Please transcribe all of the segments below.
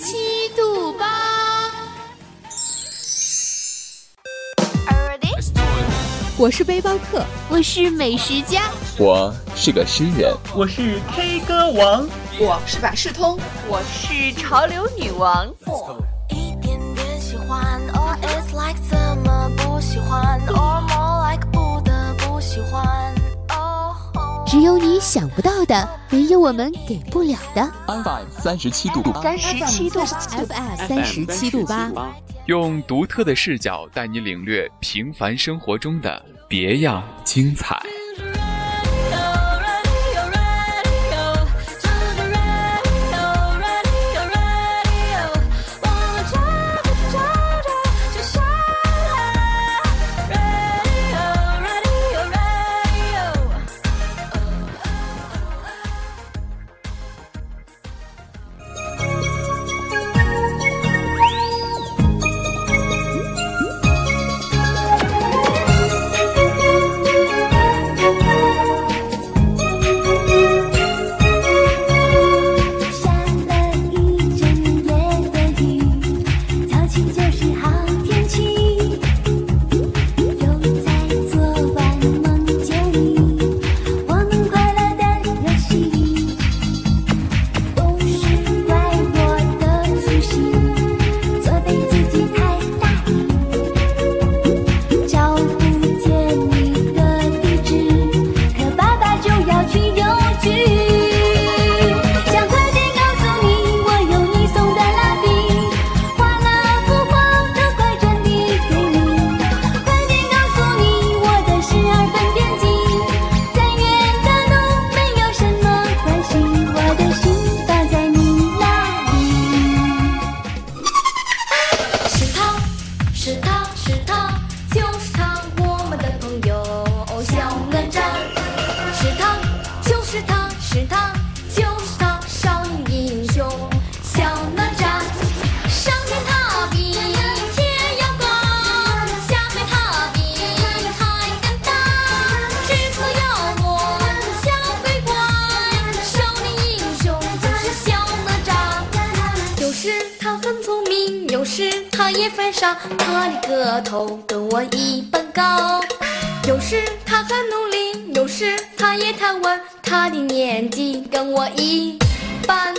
七度八。我是背包客，我是美食家，我是个诗人，我是 K 歌王，我是百事通，我是潮流女王。一点点喜欢，or it's like 怎么不喜欢，or 只有你想不到的，没有我们给不了的。FM 三十七度八，三十七度，FM 三十七度八。用独特的视角带你领略平凡生活中的别样精彩。他的个头跟我一般高，有时他很努力，有时他也贪玩，他的年纪跟我一般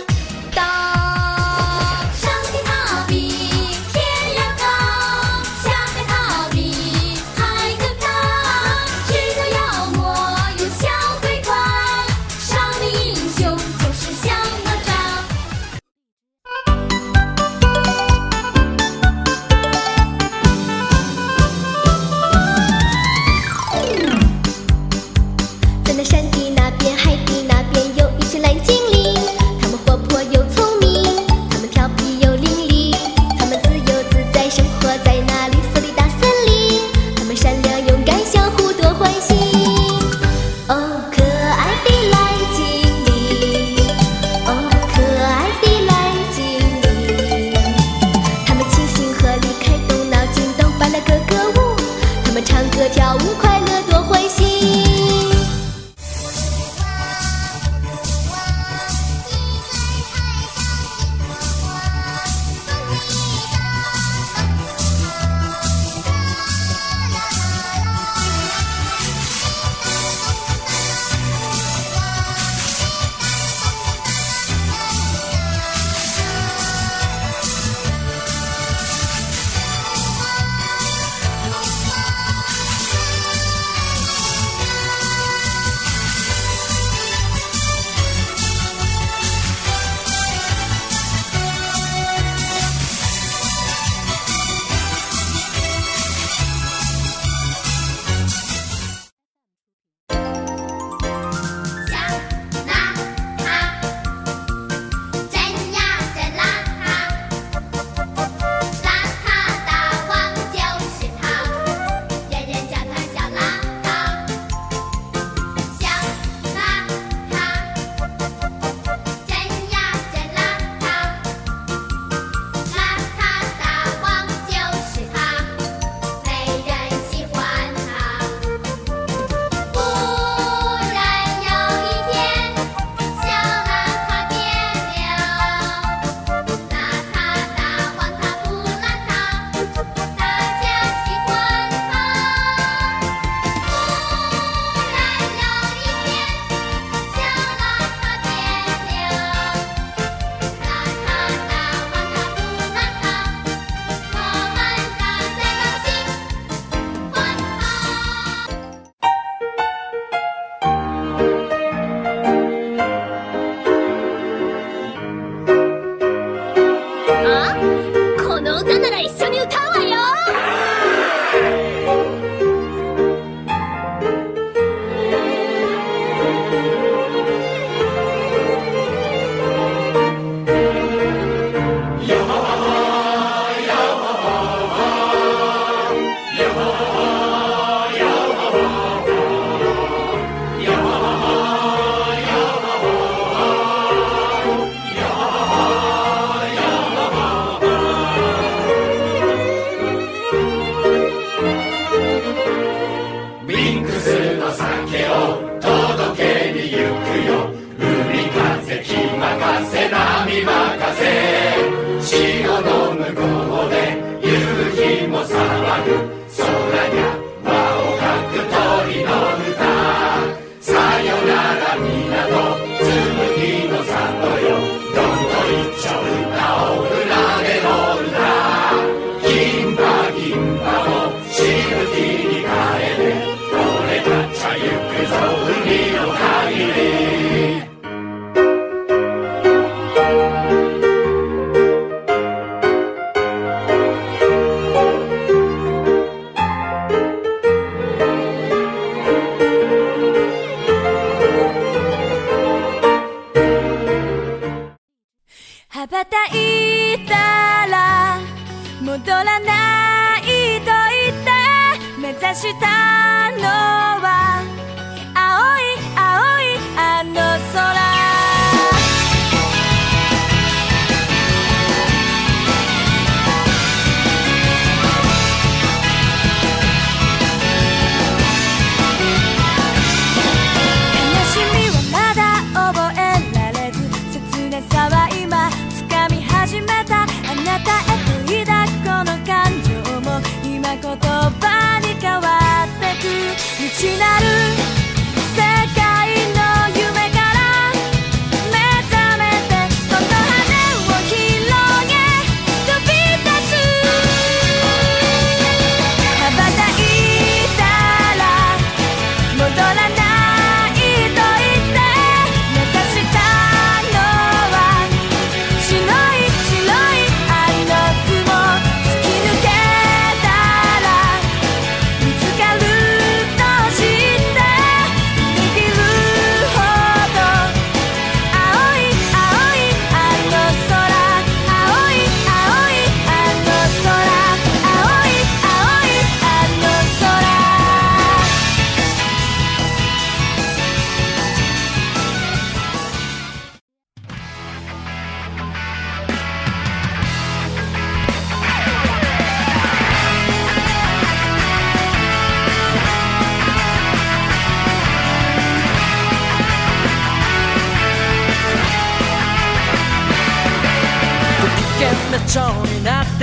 変な蝶になって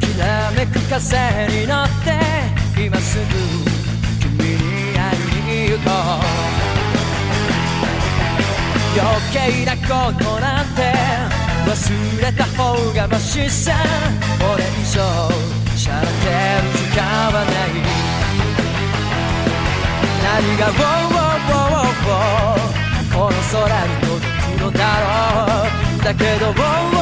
きらめく風に乗って今すぐ君に会いに行こう。余計なことなんて忘れた方がましさこれ以上シャラテン使わない。何が「ウォーウォーウォーウォー」この空に届くのだろう。だけど「ウォー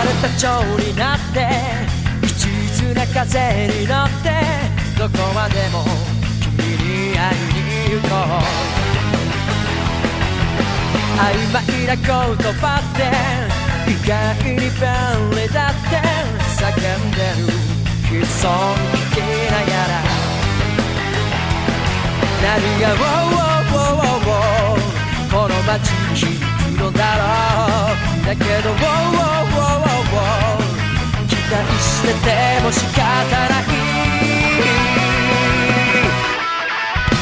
れた蝶になって一途な風に乗ってどこまでも君に会いに行こう。曖昧な言葉って意外に便利だって叫んでる。悲壮聞きながら。何が「ウォーウォーウォーウォーこの街に響くのだろう。だけど「ウォーウォーしてても仕方ない。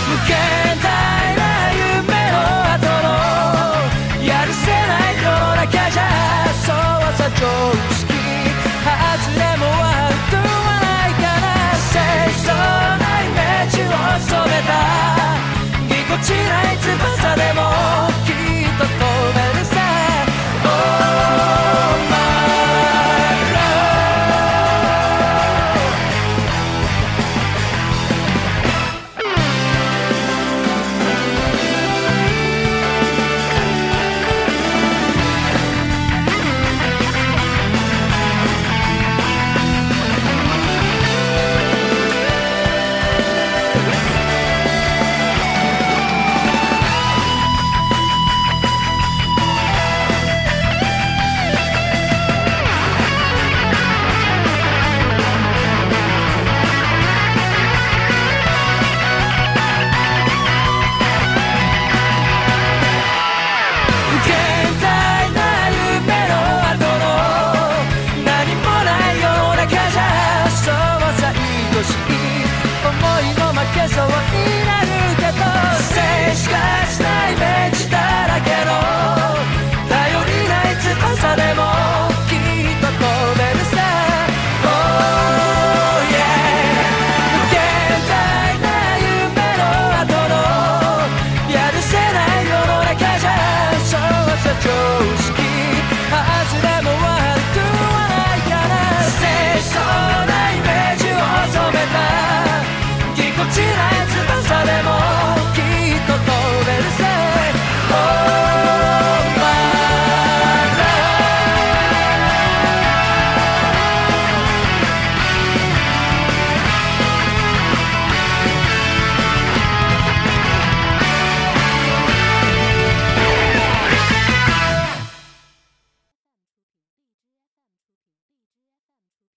無限大な夢の後のやるせない世の中じゃそうさ上